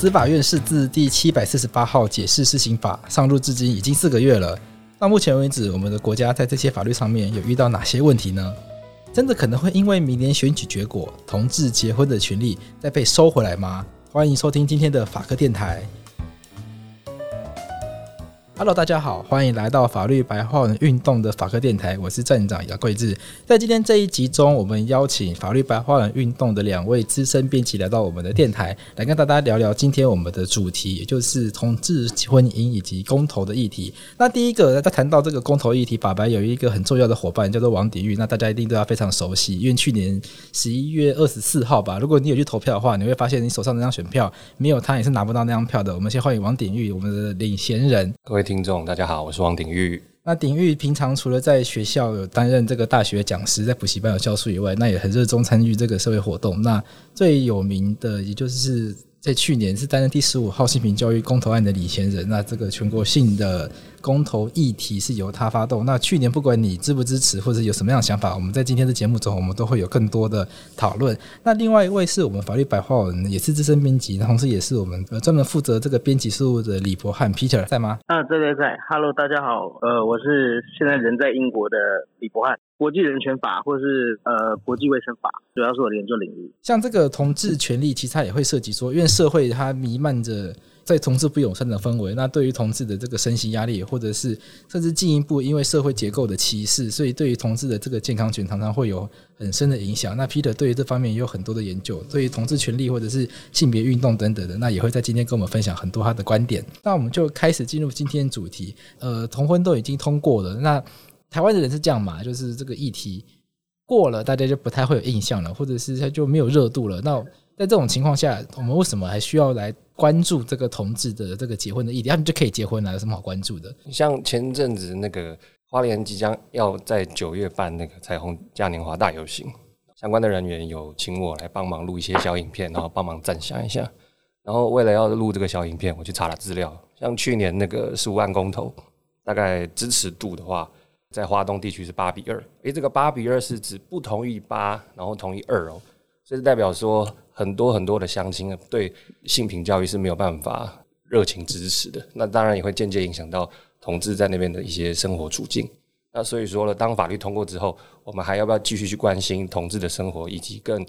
司法院释字第七百四十八号解释施行法上路至今已经四个月了。到目前为止，我们的国家在这些法律上面有遇到哪些问题呢？真的可能会因为明年选举结果，同志结婚的权利再被收回来吗？欢迎收听今天的法科电台。Hello，大家好，欢迎来到法律白话文运动的法科电台，我是站长姚贵智。在今天这一集中，我们邀请法律白话文运动的两位资深编辑来到我们的电台，来跟大家聊聊今天我们的主题，也就是同志婚姻以及公投的议题。那第一个，在谈到这个公投议题，法白有一个很重要的伙伴叫做王鼎玉，那大家一定都要非常熟悉，因为去年十一月二十四号吧，如果你有去投票的话，你会发现你手上那张选票没有他也是拿不到那张票的。我们先欢迎王鼎玉，我们的领衔人，各位。听众大家好，我是王鼎玉。那鼎玉平常除了在学校有担任这个大学讲师，在补习班有教书以外，那也很热衷参与这个社会活动。那最有名的，也就是。在去年是担任第十五号性平教育公投案的领衔人，那这个全国性的公投议题是由他发动。那去年不管你支不支持，或者有什么样的想法，我们在今天的节目中，我们都会有更多的讨论。那另外一位是我们法律白话文，也是资深编辑，同时也是我们专门负责这个编辑事务的李博翰 Peter 在吗？啊，在在在，Hello，大家好，呃，我是现在人在英国的李博翰。国际人权法，或者是呃国际卫生法，主要是我的研究领域。像这个同志权利，其实它也会涉及说，因为社会它弥漫着在同志不友善的氛围，那对于同志的这个身心压力，或者是甚至进一步因为社会结构的歧视，所以对于同志的这个健康权常常会有很深的影响。那 Peter 对于这方面也有很多的研究，对于同志权利或者是性别运动等等的，那也会在今天跟我们分享很多他的观点。那我们就开始进入今天主题，呃，同婚都已经通过了，那。台湾的人是这样嘛？就是这个议题过了，大家就不太会有印象了，或者是他就没有热度了。那在这种情况下，我们为什么还需要来关注这个同志的这个结婚的议题？他们就可以结婚了，有什么好关注的？像前阵子那个花莲即将要在九月办那个彩虹嘉年华大游行，相关的人员有请我来帮忙录一些小影片，然后帮忙赞赏一下。然后为了要录这个小影片，我去查了资料。像去年那个十五万公投，大概支持度的话。在华东地区是八比二，诶，这个八比二是指不同意八，然后同意二哦，这是代表说很多很多的乡亲对性平教育是没有办法热情支持的，那当然也会间接影响到同志在那边的一些生活处境。那所以说呢，当法律通过之后，我们还要不要继续去关心同志的生活以及更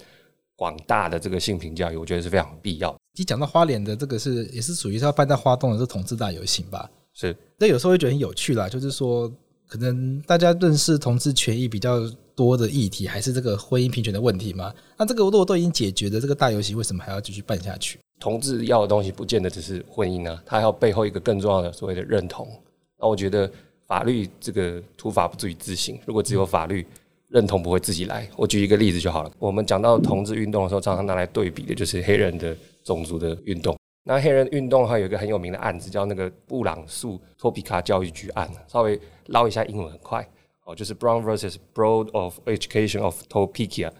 广大的这个性平教育？我觉得是非常必要。你讲到花莲的这个是也是属于是要办在花东的是同志大游行吧？是，那有时候会觉得很有趣啦，就是说。可能大家认识同志权益比较多的议题，还是这个婚姻平权的问题吗？那这个如果都已经解决了这个大游戏，为什么还要继续办下去？同志要的东西不见得只是婚姻呢，他还要背后一个更重要的所谓的认同。那我觉得法律这个土法不足以自行，如果只有法律认同不会自己来。我举一个例子就好了。我们讲到同志运动的时候，常常拿来对比的就是黑人的种族的运动。那黑人运动还有一个很有名的案子，叫那个布朗诉托皮卡教育局案。稍微捞一下英文很快哦，就是 Brown versus Board of Education of Topeka。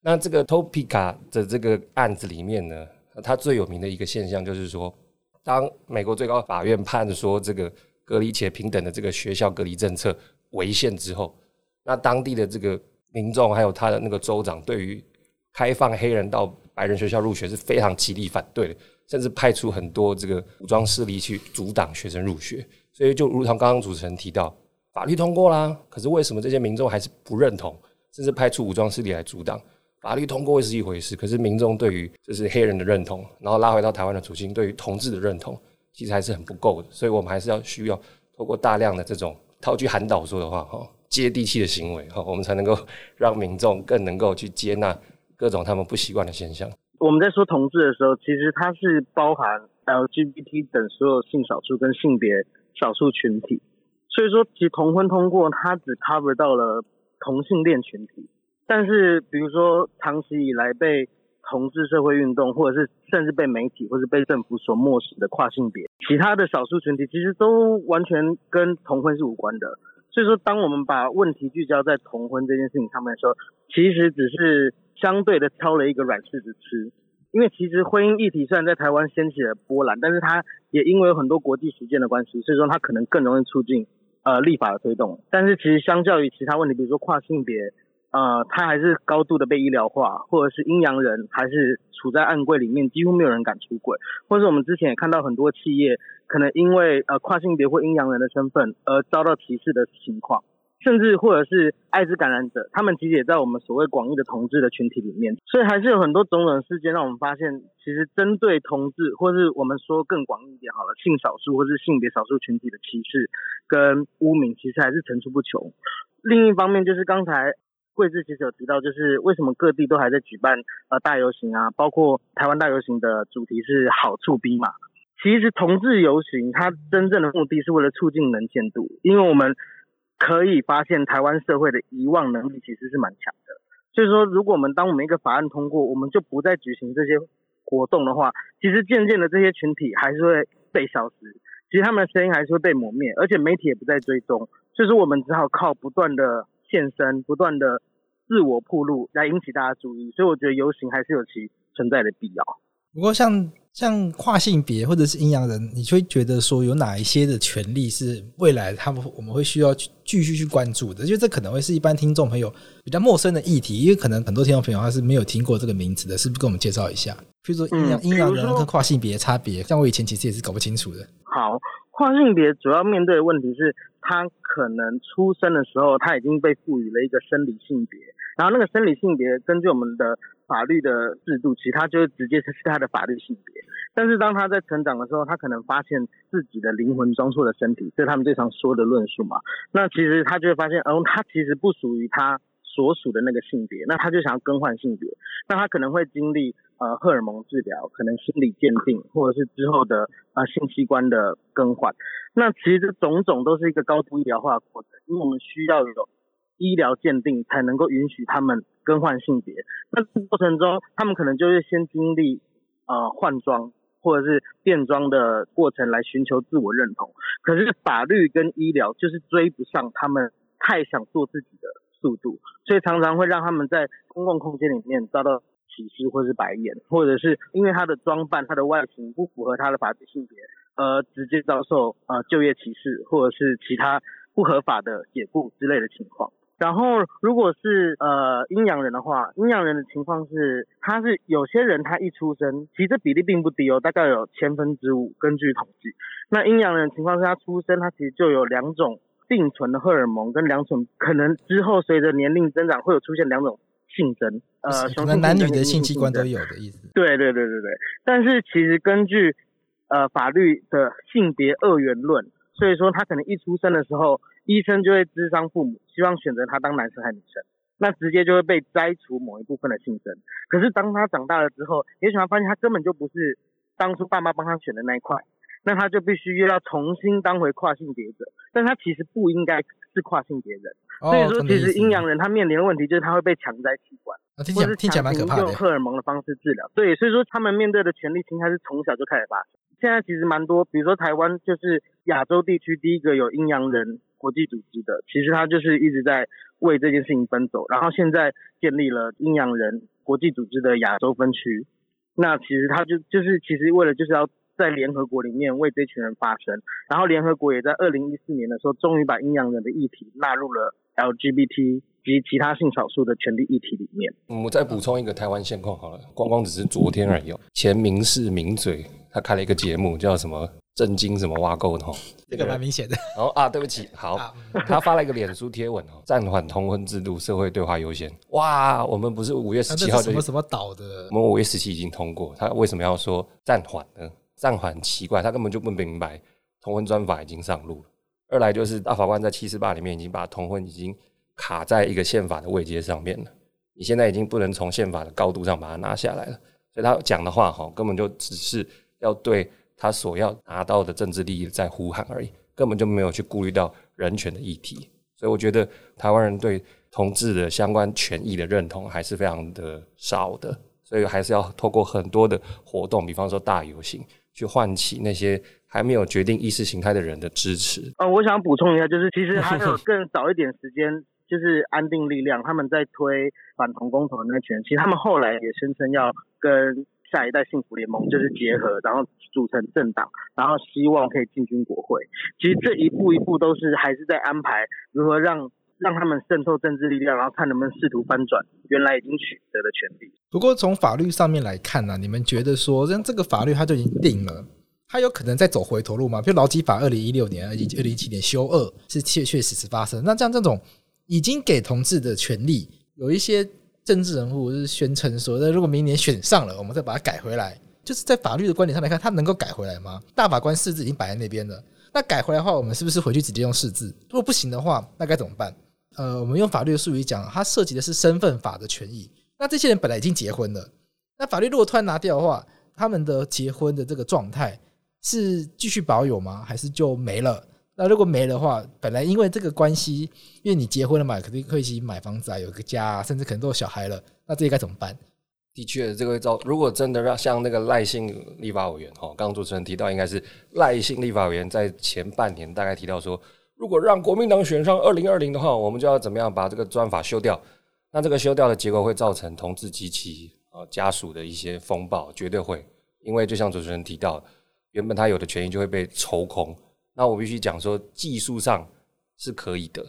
那这个 Topeka 的这个案子里面呢，它最有名的一个现象就是说，当美国最高法院判说这个隔离且平等的这个学校隔离政策违宪之后，那当地的这个民众还有他的那个州长对于开放黑人到白人学校入学是非常极力反对的。甚至派出很多这个武装势力去阻挡学生入学，所以就如同刚刚主持人提到，法律通过啦，可是为什么这些民众还是不认同，甚至派出武装势力来阻挡？法律通过会是一回事，可是民众对于就是黑人的认同，然后拉回到台湾的处境，对于同志的认同，其实还是很不够的。所以我们还是要需要透过大量的这种套句韩导说的话，哈，接地气的行为，哈，我们才能够让民众更能够去接纳各种他们不习惯的现象。我们在说同志的时候，其实它是包含 LGBT 等所有性少数跟性别少数群体。所以说，其实同婚通过，它只 cover 到了同性恋群体。但是，比如说长期以来被同志社会运动，或者是甚至被媒体或者被政府所漠视的跨性别，其他的少数群体，其实都完全跟同婚是无关的。所以说，当我们把问题聚焦在同婚这件事情上面的时候，其实只是。相对的挑了一个软柿子吃，因为其实婚姻议题虽然在台湾掀起了波澜，但是它也因为有很多国际实践的关系，所以说它可能更容易促进呃立法的推动。但是其实相较于其他问题，比如说跨性别、呃，他还是高度的被医疗化，或者是阴阳人还是处在暗柜里面，几乎没有人敢出柜，或者是我们之前也看到很多企业可能因为呃跨性别或阴阳人的身份而遭到歧视的情况。甚至或者是艾滋感染者，他们其实也在我们所谓广义的同志的群体里面，所以还是有很多种种事件让我们发现，其实针对同志，或是我们说更广义一点好了，性少数或是性别少数群体的歧视跟污名，其实还是层出不穷。另一方面，就是刚才贵智其实有提到，就是为什么各地都还在举办呃大游行啊，包括台湾大游行的主题是好处逼嘛，其实同志游行它真正的目的是为了促进能见度，因为我们。可以发现，台湾社会的遗忘能力其实是蛮强的。就是说，如果我们当我们一个法案通过，我们就不再举行这些活动的话，其实渐渐的这些群体还是会被消失，其实他们的声音还是会被磨灭，而且媒体也不再追踪。就是我们只好靠不断的现身、不断的自我暴露来引起大家注意。所以我觉得游行还是有其存在的必要。不过像。像跨性别或者是阴阳人，你就会觉得说有哪一些的权利是未来他们我们会需要去继续去关注的？就这可能会是一般听众朋友比较陌生的议题，因为可能很多听众朋友他是没有听过这个名字的，是不是？跟我们介绍一下，比如说阴阳阴阳人跟跨性别的差别，像我以前其实也是搞不清楚的。好，跨性别主要面对的问题是，他可能出生的时候他已经被赋予了一个生理性别，然后那个生理性别根据我们的。法律的制度，其实他就是直接是他的法律性别。但是当他在成长的时候，他可能发现自己的灵魂装错了身体，这是他们最常说的论述嘛。那其实他就会发现，哦，他其实不属于他所属的那个性别，那他就想要更换性别。那他可能会经历呃荷尔蒙治疗，可能心理鉴定，或者是之后的呃性器官的更换。那其实这种种都是一个高度医疗化的过程，因为我们需要有医疗鉴定才能够允许他们更换性别。那这过程中，他们可能就会先经历呃换装或者是变装的过程来寻求自我认同。可是法律跟医疗就是追不上他们太想做自己的速度，所以常常会让他们在公共空间里面遭到歧视或是白眼，或者是因为他的装扮、他的外形不符合他的法定性别，而直接遭受呃就业歧视或者是其他不合法的解雇之类的情况。然后，如果是呃阴阳人的话，阴阳人的情况是，他是有些人他一出生，其实比例并不低哦，大概有千分之五，根据统计。那阴阳人的情况是他出生，他其实就有两种并存的荷尔蒙，跟两种可能之后随着年龄增长会有出现两种性征，呃，可能男女的性器官都有的意思。对对对对对，但是其实根据呃法律的性别二元论，所以说他可能一出生的时候。医生就会咨商父母，希望选择他当男生还是女生，那直接就会被摘除某一部分的性征。可是当他长大了之后，也许他发现他根本就不是当初爸妈帮他选的那一块，那他就必须又要重新当回跨性别者。但他其实不应该是跨性别人，哦、所以说其实阴阳人他面临的问题就是他会被强摘器官，哦、听起来或是强行用荷尔蒙的方式治疗。对，所以说他们面对的权利侵害是从小就开始发生。现在其实蛮多，比如说台湾就是亚洲地区第一个有阴阳人。国际组织的，其实他就是一直在为这件事情奔走，然后现在建立了阴阳人国际组织的亚洲分区。那其实他就就是其实为了就是要在联合国里面为这群人发声，然后联合国也在二零一四年的时候，终于把阴阳人的议题纳入了 LGBT 及其他性少数的权利议题里面。我再补充一个台湾现况好了，光光只是昨天而已。前民视名嘴他开了一个节目，叫什么？震惊什么挖沟的哈，这个蛮明显的。然 后啊，对不起，好，他发了一个脸书贴文哦，暂缓同婚制度，社会对话优先。哇，我们不是五月十七号就什么什么岛的？我们五月十七已经通过，他为什么要说暂缓呢？暂缓奇怪，他根本就不明白同婚专法已经上路了。二来就是大法官在七四八里面已经把同婚已经卡在一个宪法的位阶上面了，你现在已经不能从宪法的高度上把它拿下来了。所以他讲的话哈，根本就只是要对。他所要拿到的政治利益在呼喊而已，根本就没有去顾虑到人权的议题。所以我觉得台湾人对同志的相关权益的认同还是非常的少的，所以还是要透过很多的活动，比方说大游行，去唤起那些还没有决定意识形态的人的支持。呃，我想补充一下，就是其实还有 更早一点时间，就是安定力量他们在推反同公投的那群人，其实他们后来也声称要跟。下一代幸福联盟就是结合，然后组成政党，然后希望可以进军国会。其实这一步一步都是还是在安排如何让让他们渗透政治力量，然后看能不能试图翻转原来已经取得的权利。不过从法律上面来看呢、啊，你们觉得说，像这个法律它就已经定了，它有可能再走回头路吗？比如劳基法二零一六年、二零二零一七年修二是确确实实发生。那像这种已经给同志的权利，有一些政治人物是宣称说，那如果明年选上了，我们再把它改回来。就是在法律的观点上来看，它能够改回来吗？大法官四字已经摆在那边了，那改回来的话，我们是不是回去直接用四字？如果不行的话，那该怎么办？呃，我们用法律的术语讲，它涉及的是身份法的权益。那这些人本来已经结婚了，那法律如果突然拿掉的话，他们的结婚的这个状态是继续保有吗？还是就没了？那如果没的话，本来因为这个关系，因为你结婚了嘛，肯定会一起买房子啊，有个家啊，甚至可能都有小孩了，那这些该怎么办？的确，这个照如果真的让像那个赖姓立法委员哈，刚刚主持人提到，应该是赖姓立法委员在前半年大概提到说，如果让国民党选上二零二零的话，我们就要怎么样把这个专法修掉？那这个修掉的结果会造成同志及其啊家属的一些风暴，绝对会，因为就像主持人提到，原本他有的权益就会被抽空。那我必须讲说，技术上是可以的，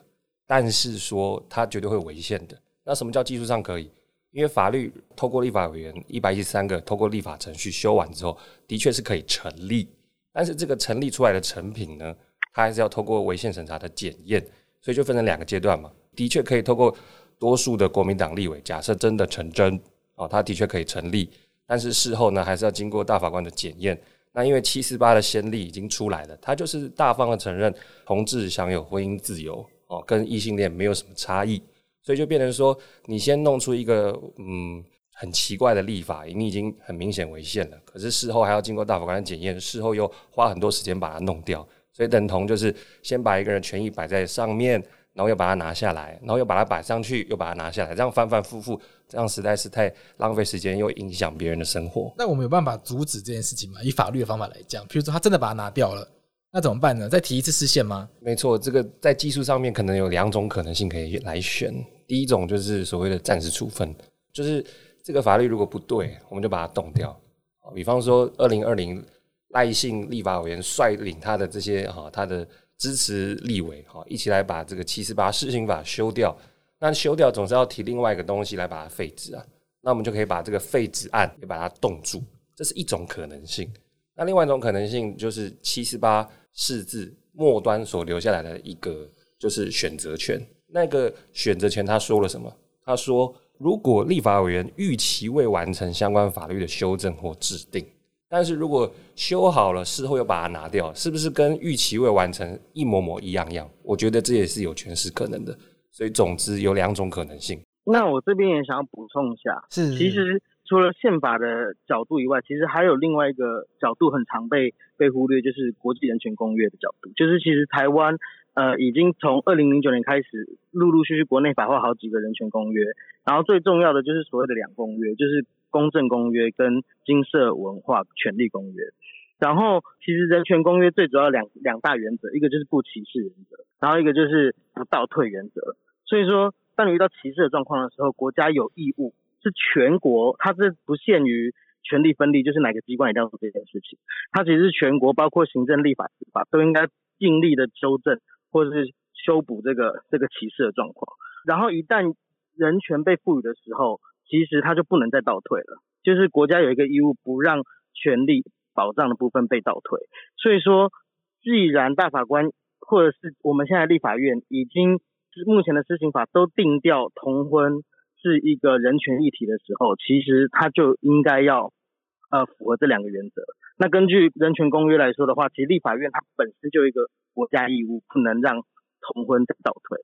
但是说它绝对会违宪的。那什么叫技术上可以？因为法律透过立法委员一百一十三个透过立法程序修完之后，的确是可以成立，但是这个成立出来的成品呢，它还是要透过违宪审查的检验，所以就分成两个阶段嘛。的确可以透过多数的国民党立委，假设真的成真哦，它的确可以成立，但是事后呢，还是要经过大法官的检验。那因为七四八的先例已经出来了，他就是大方的承认同志享有婚姻自由哦，跟异性恋没有什么差异。所以就变成说，你先弄出一个嗯很奇怪的立法，你已经很明显违宪了。可是事后还要经过大法官的检验，事后又花很多时间把它弄掉。所以等同就是先把一个人权益摆在上面，然后又把它拿下来，然后又把它摆上去，又把它拿下来，这样反反复复，这样实在是太浪费时间，又影响别人的生活。那我们有办法阻止这件事情吗？以法律的方法来讲，比如说他真的把它拿掉了。那怎么办呢？再提一次视线吗？没错，这个在技术上面可能有两种可能性可以来选。第一种就是所谓的暂时处分，就是这个法律如果不对，我们就把它冻掉。比方说，二零二零赖姓立法委员率领他的这些哈，他的支持立委哈，一起来把这个七四八施行法修掉。那修掉总是要提另外一个东西来把它废止啊。那我们就可以把这个废止案也把它冻住，这是一种可能性。那另外一种可能性就是七四八。释字末端所留下来的一个就是选择权，那个选择权他说了什么？他说，如果立法委员逾期未完成相关法律的修正或制定，但是如果修好了，事后又把它拿掉，是不是跟预期未完成一模模一样样？我觉得这也是有诠释可能的。所以总之有两种可能性。那我这边也想要补充一下，是其实。除了宪法的角度以外，其实还有另外一个角度很常被被忽略，就是国际人权公约的角度。就是其实台湾呃已经从二零零九年开始，陆陆续续国内法化好几个人权公约，然后最重要的就是所谓的两公约，就是公正公约跟金色文化权利公约。然后其实人权公约最主要两两大原则，一个就是不歧视原则，然后一个就是不倒退原则。所以说，当你遇到歧视的状况的时候，国家有义务。是全国，它是不限于权力分立，就是哪个机关一定要做这件事情。它其实是全国，包括行政、立法、司法，都应该尽力的纠正或者是修补这个这个歧视的状况。然后一旦人权被赋予的时候，其实它就不能再倒退了。就是国家有一个义务，不让权利保障的部分被倒退。所以说，既然大法官或者是我们现在立法院已经目前的施行法都定调同婚。是一个人权议题的时候，其实他就应该要呃符合这两个原则。那根据人权公约来说的话，其实立法院它本身就一个国家义务，不能让同婚再倒退，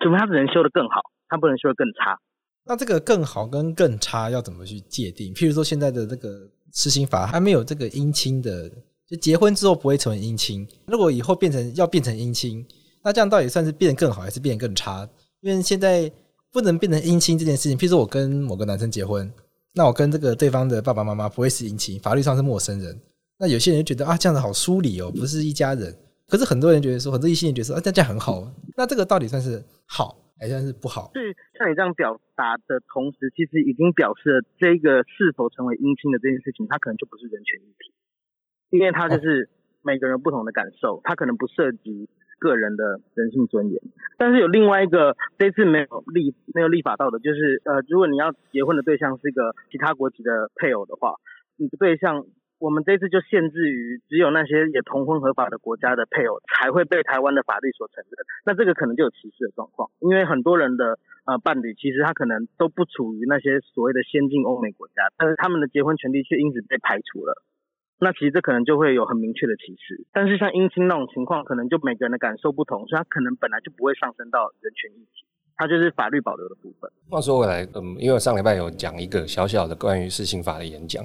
除非他只能修得更好，他不能修得更差。那这个更好跟更差要怎么去界定？譬如说现在的这个施行法还没有这个姻亲的，就结婚之后不会成为姻亲。如果以后变成要变成姻亲，那这样到底算是变得更好还是变得更差？因为现在。不能变成姻亲这件事情，譬如说我跟某个男生结婚，那我跟这个对方的爸爸妈妈不会是姻亲，法律上是陌生人。那有些人就觉得啊，这样子好疏离哦，不是一家人。可是很多人觉得说，很多异性人觉得说啊，这样很好。那这个到底算是好还是算是不好？是像你这样表达的同时，其实已经表示了这个是否成为姻亲的这件事情，它可能就不是人权议题，因为它就是每个人不同的感受，它可能不涉及个人的人性尊严。但是有另外一个这次没有立没有立法到的，就是呃，如果你要结婚的对象是一个其他国籍的配偶的话，你的对象。我们这次就限制于只有那些也同婚合法的国家的配偶才会被台湾的法律所承认，那这个可能就有歧视的状况，因为很多人的呃伴侣其实他可能都不处于那些所谓的先进欧美国家，但是他们的结婚权利却因此被排除了，那其实这可能就会有很明确的歧视。但是像姻亲那种情况，可能就每个人的感受不同，所以他可能本来就不会上升到人权议题，它就是法律保留的部分。话说回来，嗯，因为我上礼拜有讲一个小小的关于施行法的演讲。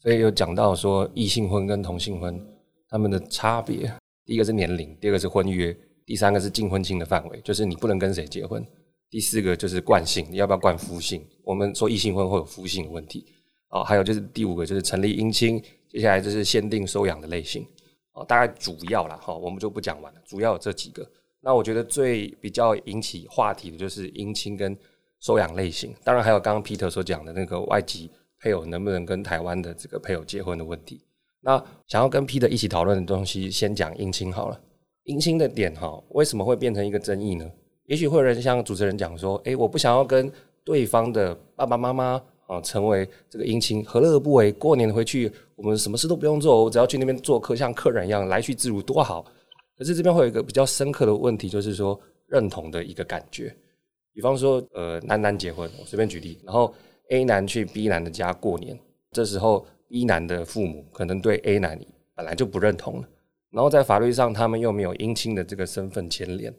所以有讲到说异性婚跟同性婚他们的差别，第一个是年龄，第二个是婚约，第三个是近婚亲的范围，就是你不能跟谁结婚。第四个就是惯性，你要不要惯夫姓？我们说异性婚会有夫姓的问题。哦，还有就是第五个就是成立姻亲，接下来就是限定收养的类型。哦，大概主要啦，哈，我们就不讲完了，主要有这几个。那我觉得最比较引起话题的就是姻亲跟收养类型，当然还有刚刚 Peter 所讲的那个外籍。配偶能不能跟台湾的这个配偶结婚的问题？那想要跟 Peter 一起讨论的东西，先讲姻亲好了。姻亲的点哈，为什么会变成一个争议呢？也许会有人像主持人讲说，诶，我不想要跟对方的爸爸妈妈啊成为这个姻亲，何乐而不为？过年回去，我们什么事都不用做，我只要去那边做客，像客人一样来去自如，多好。可是这边会有一个比较深刻的问题，就是说认同的一个感觉。比方说，呃，男男结婚，我随便举例，然后。A 男去 B 男的家过年，这时候 B 男的父母可能对 A 男本来就不认同了，然后在法律上他们又没有姻亲的这个身份牵连，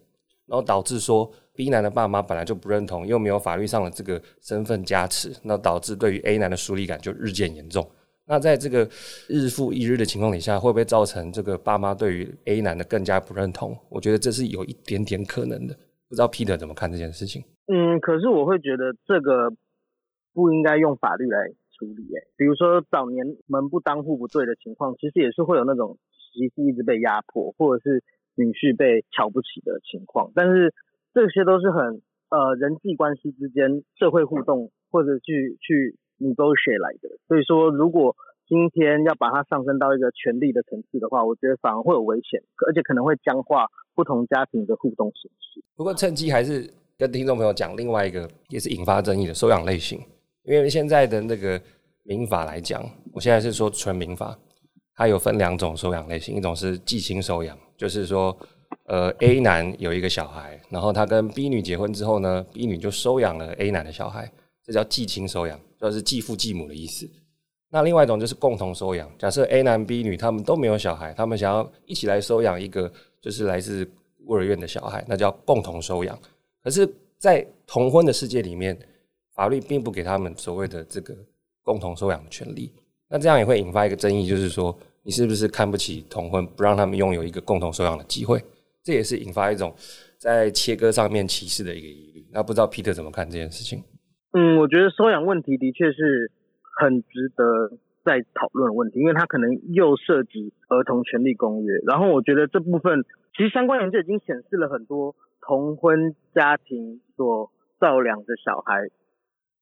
然后导致说 B 男的爸妈本来就不认同，又没有法律上的这个身份加持，那导致对于 A 男的疏离感就日渐严重。那在这个日复一日的情况底下，会不会造成这个爸妈对于 A 男的更加不认同？我觉得这是有一点点可能的，不知道 Peter 怎么看这件事情？嗯，可是我会觉得这个。不应该用法律来处理，哎，比如说早年门不当户不对的情况，其实也是会有那种媳妇一直被压迫，或者是女婿被瞧不起的情况。但是这些都是很呃人际关系之间社会互动或者去去 negotiate 来的。所以说，如果今天要把它上升到一个权力的层次的话，我觉得反而会有危险，而且可能会僵化不同家庭的互动形式。不过趁机还是跟听众朋友讲另外一个也是引发争议的收养类型。因为现在的那个民法来讲，我现在是说纯民法，它有分两种收养类型，一种是继亲收养，就是说，呃，A 男有一个小孩，然后他跟 B 女结婚之后呢，B 女就收养了 A 男的小孩，这叫继亲收养，就是继父继母的意思。那另外一种就是共同收养，假设 A 男 B 女他们都没有小孩，他们想要一起来收养一个就是来自孤儿院的小孩，那叫共同收养。可是，在同婚的世界里面，法律并不给他们所谓的这个共同收养的权利，那这样也会引发一个争议，就是说你是不是看不起同婚，不让他们拥有一个共同收养的机会？这也是引发一种在切割上面歧视的一个疑虑。那不知道 Peter 怎么看这件事情？嗯，我觉得收养问题的确是很值得再讨论的问题，因为它可能又涉及儿童权利公约。然后我觉得这部分其实相关研究已经显示了很多同婚家庭所照料的小孩。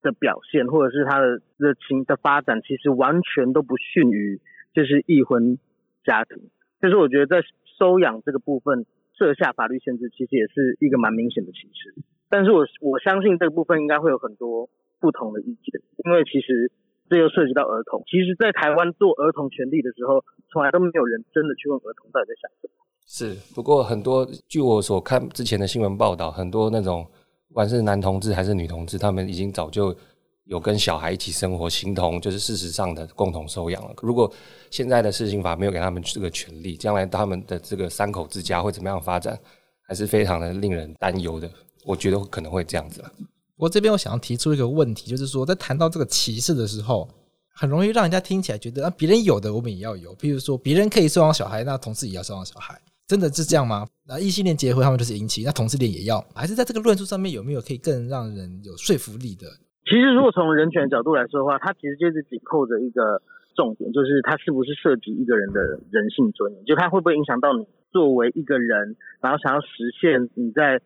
的表现，或者是他的热情的发展，其实完全都不逊于就是异婚家庭。就是我觉得在收养这个部分设下法律限制，其实也是一个蛮明显的歧视。但是我我相信这个部分应该会有很多不同的意见，因为其实这又涉及到儿童。其实，在台湾做儿童权利的时候，从来都没有人真的去问儿童到底在想什么。是，不过很多据我所看之前的新闻报道，很多那种。不管是男同志还是女同志，他们已经早就有跟小孩一起生活，形同就是事实上的共同收养了。如果现在的施行法没有给他们这个权利，将来他们的这个三口之家会怎么样发展，还是非常的令人担忧的。我觉得可能会这样子了。我这边我想要提出一个问题，就是说在谈到这个歧视的时候，很容易让人家听起来觉得啊，别人有的我们也要有。比如说别人可以收养小孩，那同志也要收养小孩。真的是这样吗？那异性恋结婚，他们就是引起，那同性恋也要？还是在这个论述上面有没有可以更让人有说服力的？其实，如果从人权角度来说的话，它其实就是紧扣着一个重点，就是它是不是涉及一个人的人性尊严，就它会不会影响到你作为一个人，然后想要实现你在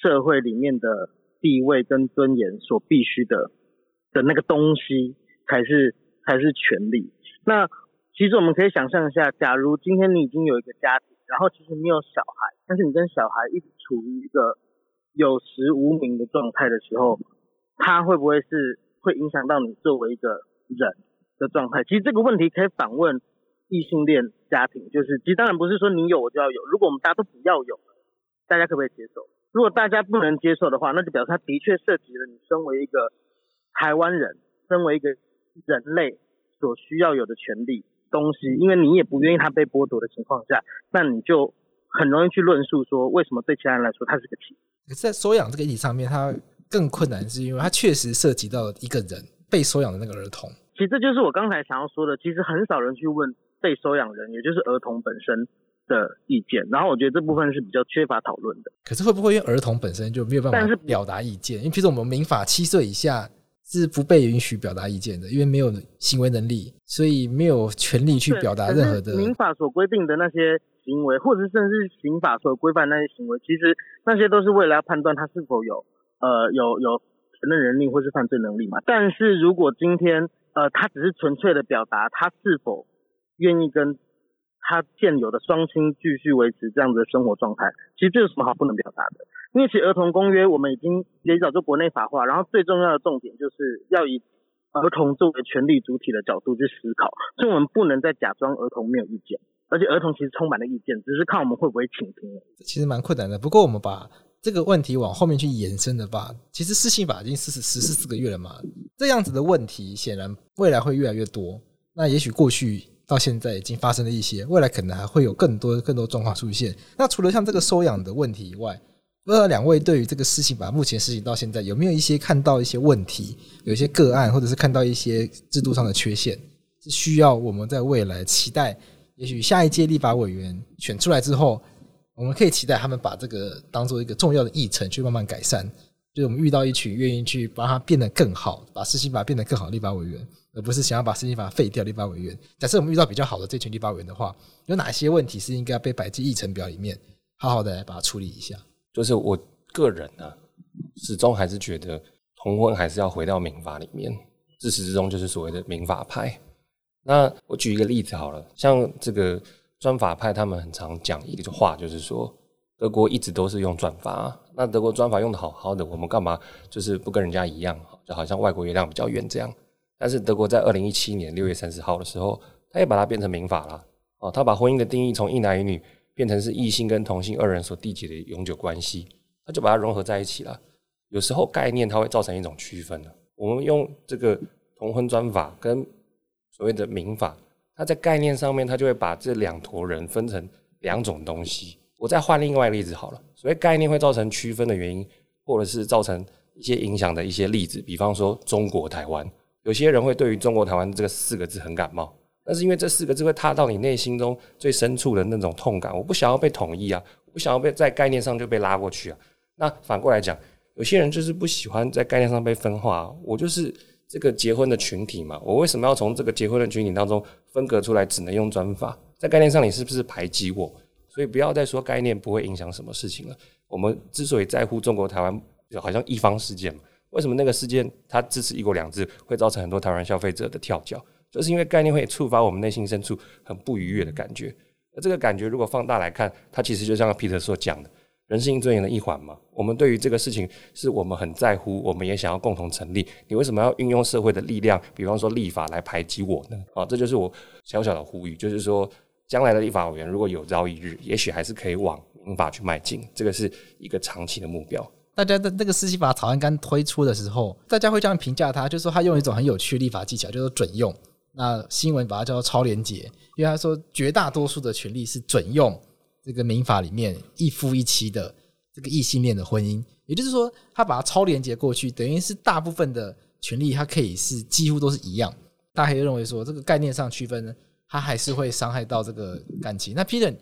社会里面的地位跟尊严所必须的的那个东西，才是才是权利。那其实我们可以想象一下，假如今天你已经有一个家庭。然后其实你有小孩，但是你跟小孩一直处于一个有实无名的状态的时候，他会不会是会影响到你作为一个人的状态？其实这个问题可以反问异性恋家庭，就是其实当然不是说你有我就要有，如果我们大家都不要有，大家可不可以接受？如果大家不能接受的话，那就表示他的确涉及了你身为一个台湾人，身为一个人类所需要有的权利东西，因为你也不愿意他被剥夺的情况下，那你就很容易去论述说，为什么对其他人来说它是个题。可是在收养这个议题上面，它更困难，是因为它确实涉及到一个人被收养的那个儿童。其实这就是我刚才想要说的，其实很少人去问被收养人，也就是儿童本身。的意见，然后我觉得这部分是比较缺乏讨论的。可是会不会因为儿童本身就没有办法表达意见？因为譬如我们民法七岁以下是不被允许表达意见的，因为没有行为能力，所以没有权利去表达任何的。民法所规定的那些行为，或者甚至是刑法所规范那些行为，其实那些都是为了要判断他是否有呃有有承认能力或是犯罪能力嘛。但是如果今天呃他只是纯粹的表达他是否愿意跟。他现有的双亲继续维持这样子的生活状态，其实这有什么好不能表达的？因为其实儿童公约我们已经也早就国内法化，然后最重要的重点就是要以儿童作为权利主体的角度去思考，所以我们不能再假装儿童没有意见，而且儿童其实充满了意见，只是看我们会不会倾听。其实蛮困难的，不过我们把这个问题往后面去延伸的吧，其实施行法已经实施十四个月了嘛，这样子的问题显然未来会越来越多。那也许过去。到现在已经发生了一些，未来可能还会有更多更多状况出现。那除了像这个收养的问题以外，不知道两位对于这个施行法目前施行到现在有没有一些看到一些问题，有一些个案，或者是看到一些制度上的缺陷，是需要我们在未来期待，也许下一届立法委员选出来之后，我们可以期待他们把这个当做一个重要的议程去慢慢改善。就是我们遇到一群愿意去把它变得更好，把施行法变得更好的立法委员，而不是想要把施行法废掉立法委员。假设我们遇到比较好的这群立法委员的话，有哪些问题是应该被摆进议程表里面，好好的来把它处理一下？就是我个人呢、啊，始终还是觉得同婚还是要回到民法里面，自始至终就是所谓的民法派。那我举一个例子好了，像这个专法派，他们很常讲一个话，就是说。德国一直都是用专法，那德国专法用得好好的，我们干嘛就是不跟人家一样，就好像外国月亮比较圆这样。但是德国在二零一七年六月三十号的时候，他也把它变成民法了哦，他把婚姻的定义从一男一女变成是异性跟同性二人所缔结的永久关系，他就把它融合在一起了。有时候概念它会造成一种区分的，我们用这个同婚专法跟所谓的民法，它在概念上面，它就会把这两坨人分成两种东西。我再换另外一个例子好了，所谓概念会造成区分的原因，或者是造成一些影响的一些例子，比方说中国台湾，有些人会对于中国台湾这个四个字很感冒，但是因为这四个字会踏到你内心中最深处的那种痛感，我不想要被统一啊，不想要被在概念上就被拉过去啊。那反过来讲，有些人就是不喜欢在概念上被分化，我就是这个结婚的群体嘛，我为什么要从这个结婚的群体当中分隔出来，只能用专法？在概念上，你是不是排挤我？所以不要再说概念不会影响什么事情了。我们之所以在乎中国台湾，就好像一方事件嘛。为什么那个事件它支持一国两制会造成很多台湾消费者的跳脚？就是因为概念会触发我们内心深处很不愉悦的感觉。而这个感觉如果放大来看，它其实就像 Peter 所讲的，人性尊严的一环嘛。我们对于这个事情是我们很在乎，我们也想要共同成立。你为什么要运用社会的力量，比方说立法来排挤我呢？啊，这就是我小小的呼吁，就是说。将来的立法委员如果有朝一日，也许还是可以往民法去迈进，这个是一个长期的目标。大家的那个施行法草案刚推出的时候，大家会这样评价他，就是说他用一种很有趣的立法技巧，就是准用。那新闻把它叫做超连结，因为他说绝大多数的权利是准用这个民法里面一夫一妻的这个异性恋的婚姻，也就是说他把它超连接过去，等于是大部分的权利它可以是几乎都是一样。大家可以认为说这个概念上区分呢。他还是会伤害到这个感情。那 Peter，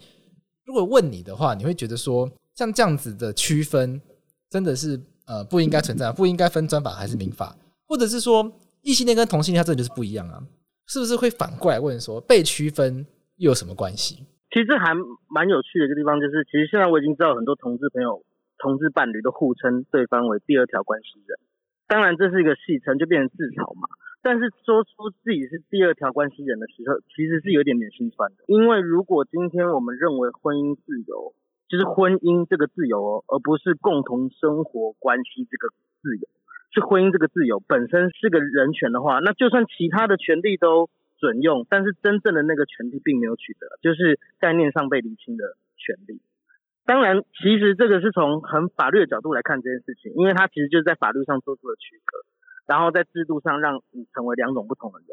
如果问你的话，你会觉得说，像这样子的区分，真的是呃不应该存在，不应该分专法还是民法，或者是说异性恋跟同性恋它真的就是不一样啊？是不是会反过来问说，被区分又有什么关系？其实还蛮有趣的一个地方，就是其实现在我已经知道很多同志朋友、同志伴侣都互称对方为第二条关系人，当然这是一个戏称，就变成自嘲嘛。但是说出自己是第二条关系人的时候，其实是有点点心酸的。因为如果今天我们认为婚姻自由就是婚姻这个自由哦，而不是共同生活关系这个自由。是婚姻这个自由本身是个人权的话，那就算其他的权利都准用，但是真正的那个权利并没有取得，就是概念上被厘清的权利。当然，其实这个是从很法律的角度来看这件事情，因为它其实就是在法律上做出了区隔，然后在制度上让你成为两种不同的人。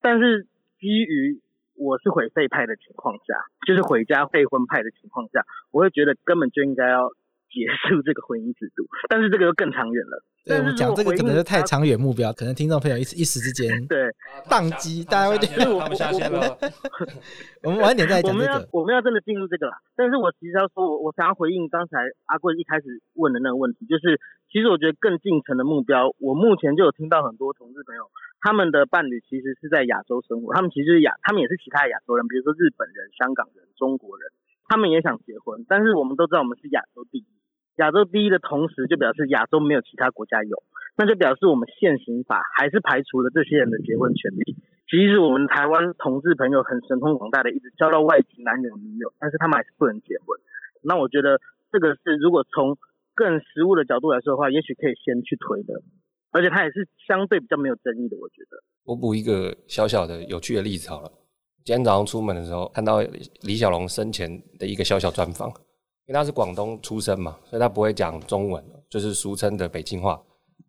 但是基于我是毁废派的情况下，就是毁家废婚派的情况下，我会觉得根本就应该要结束这个婚姻制度。但是这个又更长远了。对，我们讲这个可能是太长远目标，可能听众朋友一时一时之间 对宕机，大家会觉得我们下线了。我们晚点再讲这个。我们要我们要真的进入这个了，但是我其实要说，我我想要回应刚才阿贵一开始问的那个问题，就是其实我觉得更进程的目标，我目前就有听到很多同志朋友，他们的伴侣其实是在亚洲生活，他们其实是亚，他们也是其他亚洲人，比如说日本人、香港人、中国人，他们也想结婚，但是我们都知道我们是亚洲第一。亚洲第一的同时，就表示亚洲没有其他国家有，那就表示我们现行法还是排除了这些人的结婚权利。即使我们台湾同志朋友很神通广大的一直交到外籍男友女友，但是他们还是不能结婚。那我觉得这个是如果从更实务的角度来说的话，也许可以先去推的，而且它也是相对比较没有争议的。我觉得。我补一个小小的有趣的例子好了。今天早上出门的时候，看到李小龙生前的一个小小专访。因为他是广东出生嘛，所以他不会讲中文，就是俗称的北京话。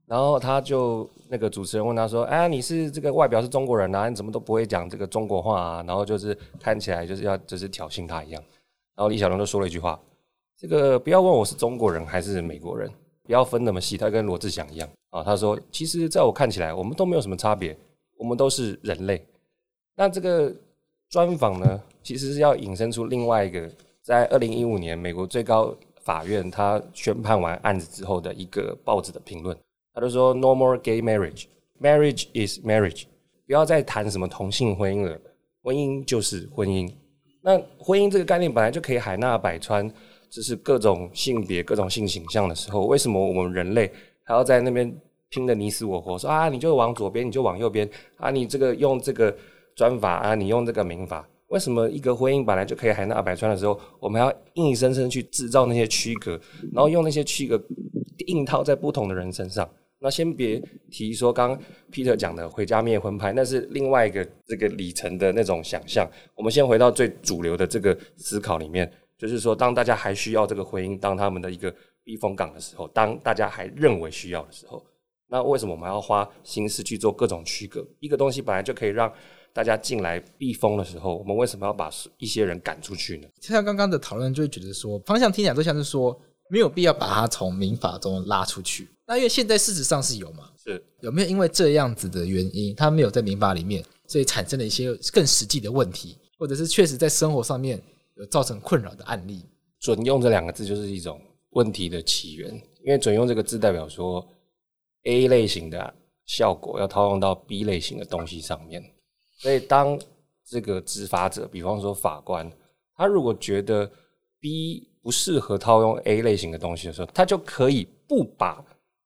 然后他就那个主持人问他说：“哎，你是这个外表是中国人啊，你怎么都不会讲这个中国话啊？”然后就是看起来就是要就是挑衅他一样。然后李小龙就说了一句话：“这个不要问我是中国人还是美国人，不要分那么细。”他跟罗志祥一样啊，他说：“其实在我看起来，我们都没有什么差别，我们都是人类。”那这个专访呢，其实是要引申出另外一个。在二零一五年，美国最高法院他宣判完案子之后的一个报纸的评论，他就说：“No more gay marriage. Marriage is marriage. 不要再谈什么同性婚姻了，婚姻就是婚姻。那婚姻这个概念本来就可以海纳百川，就是各种性别、各种性形象的时候，为什么我们人类还要在那边拼得你死我活？说啊，你就往左边，你就往右边啊，你这个用这个专法啊，你用这个民法。”为什么一个婚姻本来就可以海纳百川的时候，我们要硬生生去制造那些区隔，然后用那些区隔硬套在不同的人身上？那先别提说刚刚 Peter 讲的回家灭婚派，那是另外一个这个里程的那种想象。我们先回到最主流的这个思考里面，就是说，当大家还需要这个婚姻当他们的一个避风港的时候，当大家还认为需要的时候，那为什么我们要花心思去做各种区隔？一个东西本来就可以让。大家进来避风的时候，我们为什么要把一些人赶出去呢？像刚刚的讨论，就会觉得说方向听起来都像是说没有必要把他从民法中拉出去。那因为现在事实上是有嘛？是有没有因为这样子的原因，他没有在民法里面，所以产生了一些更实际的问题，或者是确实在生活上面有造成困扰的案例？准用这两个字就是一种问题的起源，因为准用这个字代表说 A 类型的效果要套用到 B 类型的东西上面。所以，当这个执法者，比方说法官，他如果觉得 B 不适合套用 A 类型的东西的时候，他就可以不把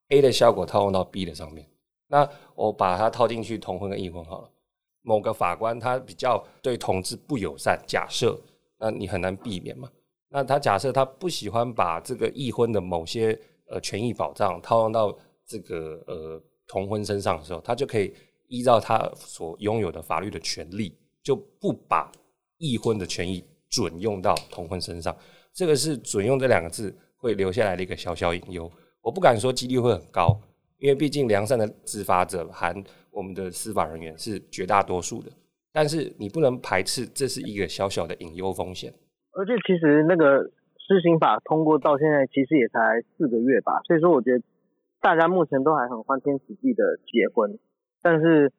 A 的效果套用到 B 的上面。那我把它套进去同婚跟异婚好了。某个法官他比较对同志不友善，假设，那你很难避免嘛。那他假设他不喜欢把这个异婚的某些呃权益保障套用到这个呃同婚身上的时候，他就可以。依照他所拥有的法律的权利，就不把异婚的权益准用到同婚身上。这个是“准用”这两个字会留下来的一个小小隐忧。我不敢说几率会很高，因为毕竟良善的执法者含我们的司法人员是绝大多数的。但是你不能排斥，这是一个小小的隐忧风险。而且其实那个施行法通过到现在，其实也才四个月吧。所以说，我觉得大家目前都还很欢天喜地的结婚。但是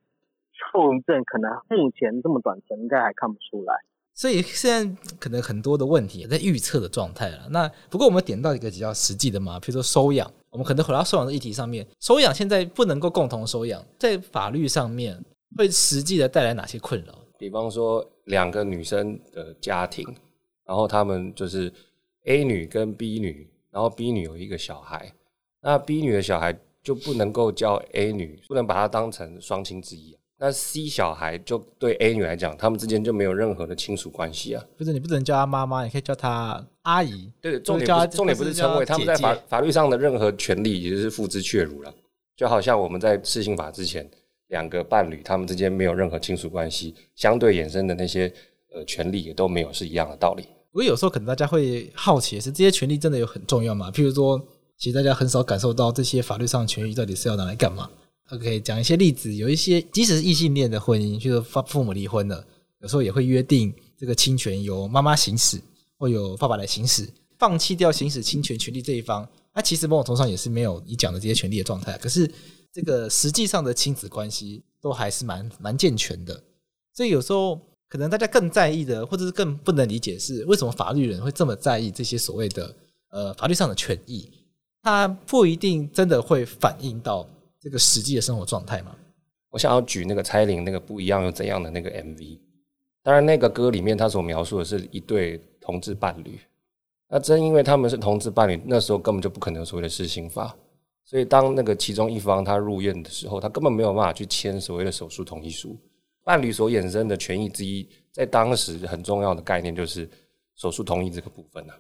后遗症可能目前这么短程应该还看不出来，所以现在可能很多的问题也在预测的状态了。那不过我们点到一个比较实际的嘛，比如说收养，我们可能回到收养的议题上面，收养现在不能够共同收养，在法律上面会实际的带来哪些困扰？比方说两个女生的家庭，然后他们就是 A 女跟 B 女，然后 B 女有一个小孩，那 B 女的小孩。就不能够叫 A 女，不能把她当成双亲之一。那 C 小孩就对 A 女来讲，他们之间就没有任何的亲属关系啊。不是你不能叫她妈妈，你可以叫她阿姨，对，重点不是重点不是称谓，他们在法法律上的任何权利也就是付之阙如了。就好像我们在释信法之前，两个伴侣他们之间没有任何亲属关系，相对衍生的那些呃权利也都没有是一样的道理。不过有时候可能大家会好奇的是，这些权利真的有很重要吗？譬如说，其实大家很少感受到这些法律上的权益到底是要拿来干嘛。OK，讲一些例子，有一些即使是异性恋的婚姻，就是父父母离婚了，有时候也会约定这个亲权由妈妈行使。或由爸爸来行使，放弃掉行使亲权权利这一方，那其实某种程度上也是没有你讲的这些权利的状态。可是这个实际上的亲子关系都还是蛮蛮健全的，所以有时候可能大家更在意的，或者是更不能理解是为什么法律人会这么在意这些所谓的呃法律上的权益，它不一定真的会反映到这个实际的生活状态吗？我想要举那个蔡琳那个不一样又怎样的那个 MV，当然那个歌里面他所描述的是一对。同志伴侣，那正因为他们是同志伴侣，那时候根本就不可能所谓的施行法，所以当那个其中一方他入院的时候，他根本没有办法去签所谓的手术同意书。伴侣所衍生的权益之一，在当时很重要的概念就是手术同意这个部分啊，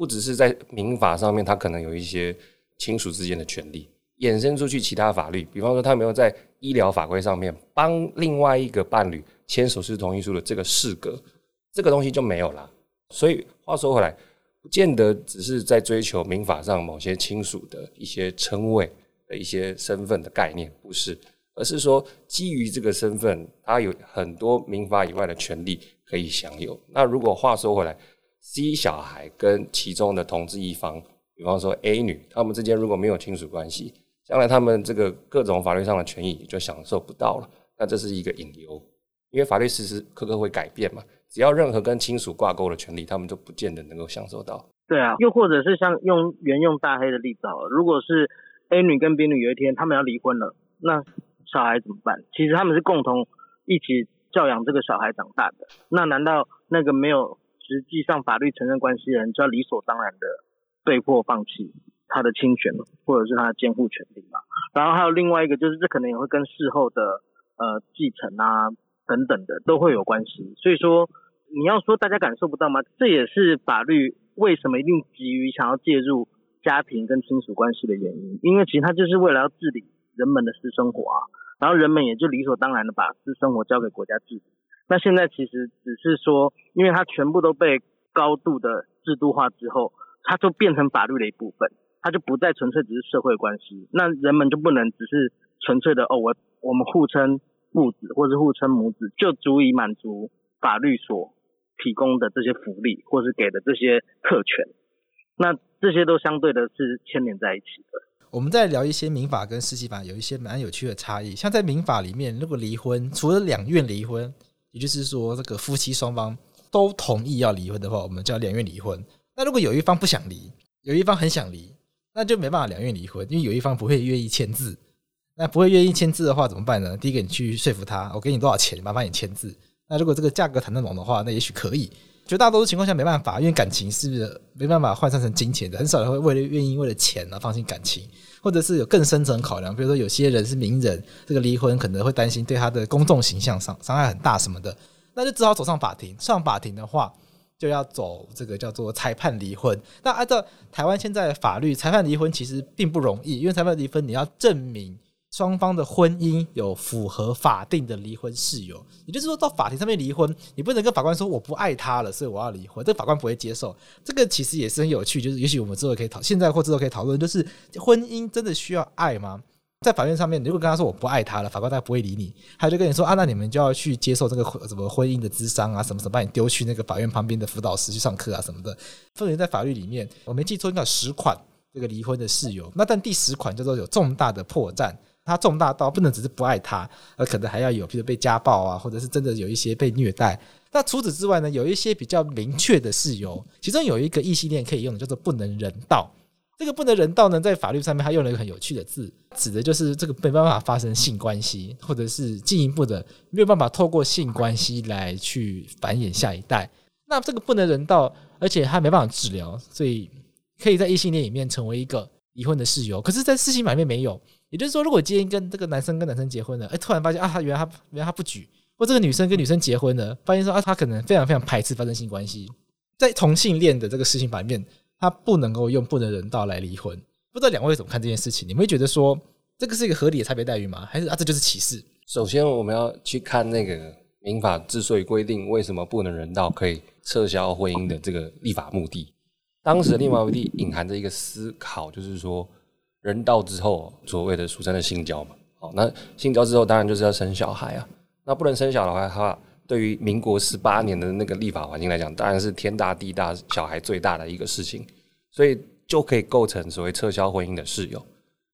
不只是在民法上面，他可能有一些亲属之间的权利，衍生出去其他法律，比方说他没有在医疗法规上面帮另外一个伴侣签手术同意书的这个适格，这个东西就没有了。所以话说回来，不见得只是在追求民法上某些亲属的一些称谓的一些身份的概念，不是，而是说基于这个身份，他有很多民法以外的权利可以享有。那如果话说回来，C 小孩跟其中的同志一方，比方说 A 女，他们之间如果没有亲属关系，将来他们这个各种法律上的权益也就享受不到了。那这是一个隐忧，因为法律时时刻刻会改变嘛。只要任何跟亲属挂钩的权利，他们都不见得能够享受到。对啊，又或者是像用原用大黑的例子好了，如果是 A 女跟 B 女有一天他们要离婚了，那小孩怎么办？其实他们是共同一起教养这个小孩长大的，那难道那个没有实际上法律承认关系人就要理所当然的被迫放弃他的侵权或者是他的监护权利嘛？然后还有另外一个就是，这可能也会跟事后的呃继承啊。等等的都会有关系，所以说你要说大家感受不到吗？这也是法律为什么一定急于想要介入家庭跟亲属关系的原因，因为其实它就是为了要治理人们的私生活啊，然后人们也就理所当然的把私生活交给国家治理。那现在其实只是说，因为它全部都被高度的制度化之后，它就变成法律的一部分，它就不再纯粹只是社会关系，那人们就不能只是纯粹的哦，我我们互称。父子或是互称母子，就足以满足法律所提供的这些福利，或是给的这些特权。那这些都相对的是牵连在一起的。我们再聊一些民法跟施行法有一些蛮有趣的差异。像在民法里面，如果离婚，除了两院离婚，也就是说这个夫妻双方都同意要离婚的话，我们叫两愿离婚。那如果有一方不想离，有一方很想离，那就没办法两愿离婚，因为有一方不会愿意签字。那不会愿意签字的话怎么办呢？第一个，你去说服他，我给你多少钱，麻烦你签字。那如果这个价格谈得拢的话，那也许可以。绝大多数情况下没办法，因为感情是没办法换算成金钱的？很少人会为了愿意为了钱而放弃感情，或者是有更深层考量，比如说有些人是名人，这个离婚可能会担心对他的公众形象伤伤害很大什么的，那就只好走上法庭。上法庭的话，就要走这个叫做裁判离婚。那按照台湾现在的法律，裁判离婚其实并不容易，因为裁判离婚你要证明。双方的婚姻有符合法定的离婚事由，也就是说到法庭上面离婚，你不能跟法官说我不爱他了，所以我要离婚，这个法官不会接受。这个其实也是很有趣，就是也许我们之后可以讨，现在或之后可以讨论，就是婚姻真的需要爱吗？在法院上面，你如果跟他说我不爱他了，法官他不会理你，他就跟你说啊，那你们就要去接受这个什么婚姻的智商啊，什么什么，把你丢去那个法院旁边的辅导室去上课啊什么的。分别在法律里面，我没记错应该有十款这个离婚的事由，那但第十款叫做有重大的破绽。他重大到不能只是不爱他，而可能还要有，比如被家暴啊，或者是真的有一些被虐待。那除此之外呢，有一些比较明确的事由，其中有一个异性恋可以用的叫做不能人道。这个不能人道呢，在法律上面他用了一个很有趣的字，指的就是这个没办法发生性关系，或者是进一步的没有办法透过性关系来去繁衍下一代。那这个不能人道，而且他没办法治疗，所以可以在异性恋里面成为一个离婚的事由。可是，在施行法里面没有。也就是说，如果今天跟这个男生跟男生结婚了，哎，突然发现啊，他原来他原来他不举，或这个女生跟女生结婚了，发现说啊，他可能非常非常排斥发生性关系，在同性恋的这个事情版面，他不能够用不能人道来离婚。不知道两位怎么看这件事情？你们会觉得说这个是一个合理的差别待遇吗？还是啊，这就是歧视？首先，我们要去看那个民法之所以规定为什么不能人道可以撤销婚姻的这个立法目的。当时的立法目的隐含着一个思考，就是说人道之后所谓的俗称的性交嘛。好，那性交之后当然就是要生小孩啊。那不能生小孩的话，对于民国十八年的那个立法环境来讲，当然是天大地大，小孩最大的一个事情，所以就可以构成所谓撤销婚姻的事由。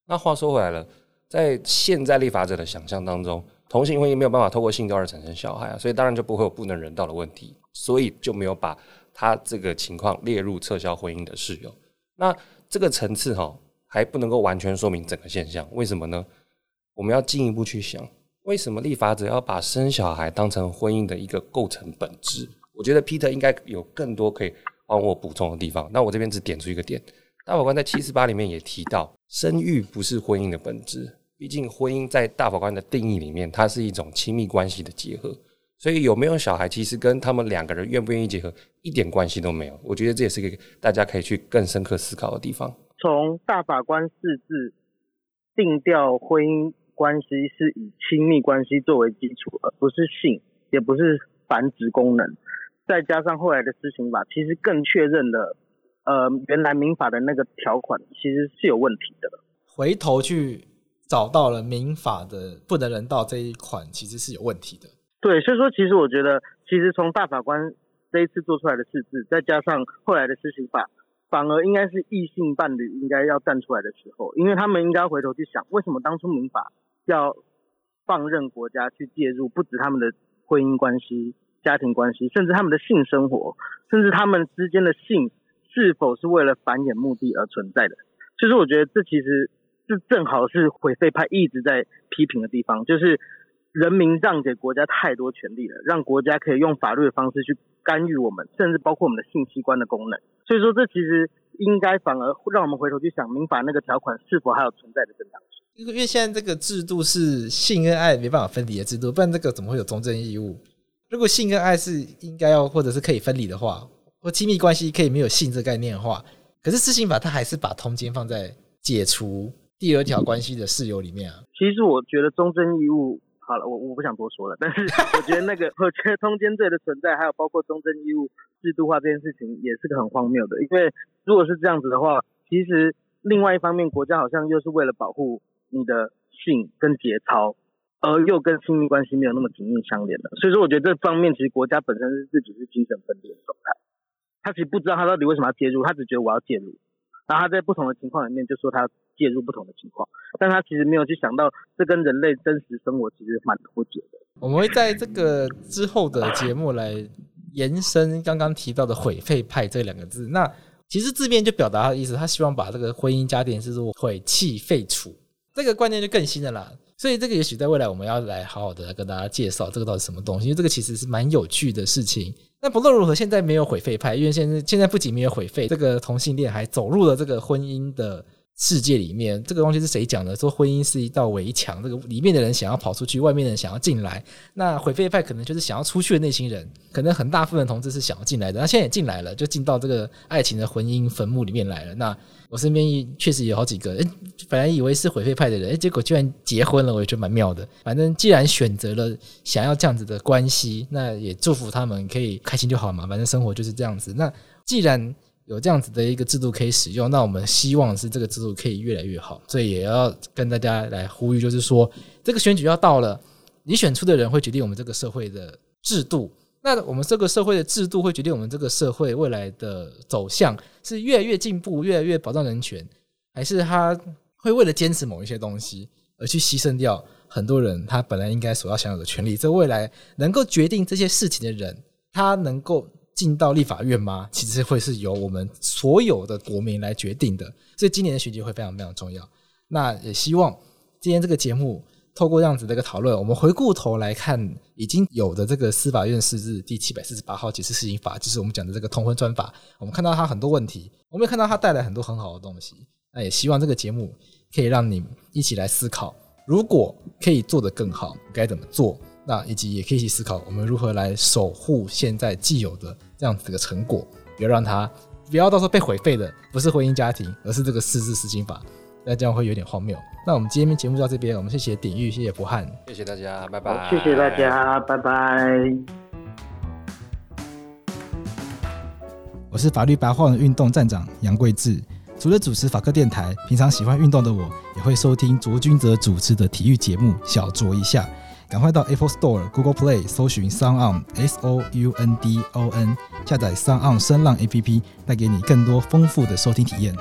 那话说回来了，在现在立法者的想象当中，同性婚姻没有办法透过性交而产生小孩啊，所以当然就不会有不能人道的问题，所以就没有把他这个情况列入撤销婚姻的事由。那这个层次哈，还不能够完全说明整个现象，为什么呢？我们要进一步去想。为什么立法者要把生小孩当成婚姻的一个构成本质？我觉得 Peter 应该有更多可以帮我补充的地方。那我这边只点出一个点，大法官在七四八里面也提到，生育不是婚姻的本质。毕竟婚姻在大法官的定义里面，它是一种亲密关系的结合，所以有没有小孩，其实跟他们两个人愿不愿意结合一点关系都没有。我觉得这也是一个大家可以去更深刻思考的地方。从大法官释字定调婚姻。关系是以亲密关系作为基础，而不是性，也不是繁殖功能。再加上后来的施行法，其实更确认了，呃，原来民法的那个条款其实是有问题的。回头去找到了民法的不能人道这一款，其实是有问题的。对，所以说，其实我觉得，其实从大法官这一次做出来的释字，再加上后来的施行法。反而应该是异性伴侣应该要站出来的时候，因为他们应该回头去想，为什么当初民法要放任国家去介入，不止他们的婚姻关系、家庭关系，甚至他们的性生活，甚至他们之间的性是否是为了繁衍目的而存在的？其实我觉得这其实是正好是毁废派一直在批评的地方，就是人民让给国家太多权利了，让国家可以用法律的方式去干预我们，甚至包括我们的性器官的功能。所以说，这其实应该反而让我们回头去想，民法那个条款是否还有存在的正当性？因为现在这个制度是性跟爱没办法分离的制度，不然这个怎么会有忠贞义务？如果性跟爱是应该要或者是可以分离的话，或亲密关系可以没有性这个概念的话，可是施行法它还是把通奸放在解除第二条关系的事由里面啊。其实我觉得忠贞义务。好了，我我不想多说了，但是我觉得那个，我觉得通奸罪的存在，还有包括忠贞义务制度化这件事情，也是个很荒谬的。因为如果是这样子的话，其实另外一方面，国家好像又是为了保护你的性跟节操，而又跟亲密关系没有那么紧密相连的。所以说，我觉得这方面其实国家本身是自己是精神分裂的状态，他其实不知道他到底为什么要介入，他只觉得我要介入。然后他在不同的情况里面就说他介入不同的情况，但他其实没有去想到这跟人类真实生活其实蛮脱节的。我们会在这个之后的节目来延伸刚刚提到的“毁废派”这两个字。那其实字面就表达他的意思，他希望把这个婚姻家庭是做毁弃废除这个观念就更新的啦。所以这个也许在未来我们要来好好的来跟大家介绍这个到底什么东西，因为这个其实是蛮有趣的事情。那不论如何，现在没有毁废派，因为现在现在不仅没有毁废，这个同性恋还走入了这个婚姻的世界里面。这个东西是谁讲的？说婚姻是一道围墙，这个里面的人想要跑出去，外面的人想要进来。那毁废派可能就是想要出去的那群人，可能很大部分同志是想要进来的。那现在也进来了，就进到这个爱情的婚姻坟墓里面来了。那我身边确实有好几个，诶，本来以为是毁废派的人，诶，结果居然结婚了，我也觉得蛮妙的。反正既然选择了想要这样子的关系，那也祝福他们可以开心就好嘛。反正生活就是这样子。那既然有这样子的一个制度可以使用，那我们希望是这个制度可以越来越好。所以也要跟大家来呼吁，就是说这个选举要到了，你选出的人会决定我们这个社会的制度。那我们这个社会的制度会决定我们这个社会未来的走向是越来越进步，越来越保障人权，还是他会为了坚持某一些东西而去牺牲掉很多人他本来应该所要享有的权利？这未来能够决定这些事情的人，他能够进到立法院吗？其实会是由我们所有的国民来决定的。所以今年的选举会非常非常重要。那也希望今天这个节目。透过这样子的一个讨论，我们回过头来看已经有的这个司法院释字第七百四十八号解释施行法，就是我们讲的这个通婚专法。我们看到它很多问题，我们也看到它带来很多很好的东西。那也希望这个节目可以让你一起来思考，如果可以做得更好，该怎么做？那以及也可以一起思考，我们如何来守护现在既有的这样子的成果。不要让它，不要到时候被毁废的不是婚姻家庭，而是这个四字实心法，那这样会有点荒谬。那我们今天节目就到这边，我们谢谢鼎棫，谢谢博汉，谢谢大家，拜拜，谢谢大家，拜拜。我是法律白话文运动站长杨贵志。除了主持法科电台，平常喜欢运动的我，也会收听卓君泽主持的体育节目《小酌一下》。赶快到 Apple Store、Google Play 搜寻 SoundOn S O U N D O N，下载 SoundOn 声浪 APP，带给你更多丰富的收听体验。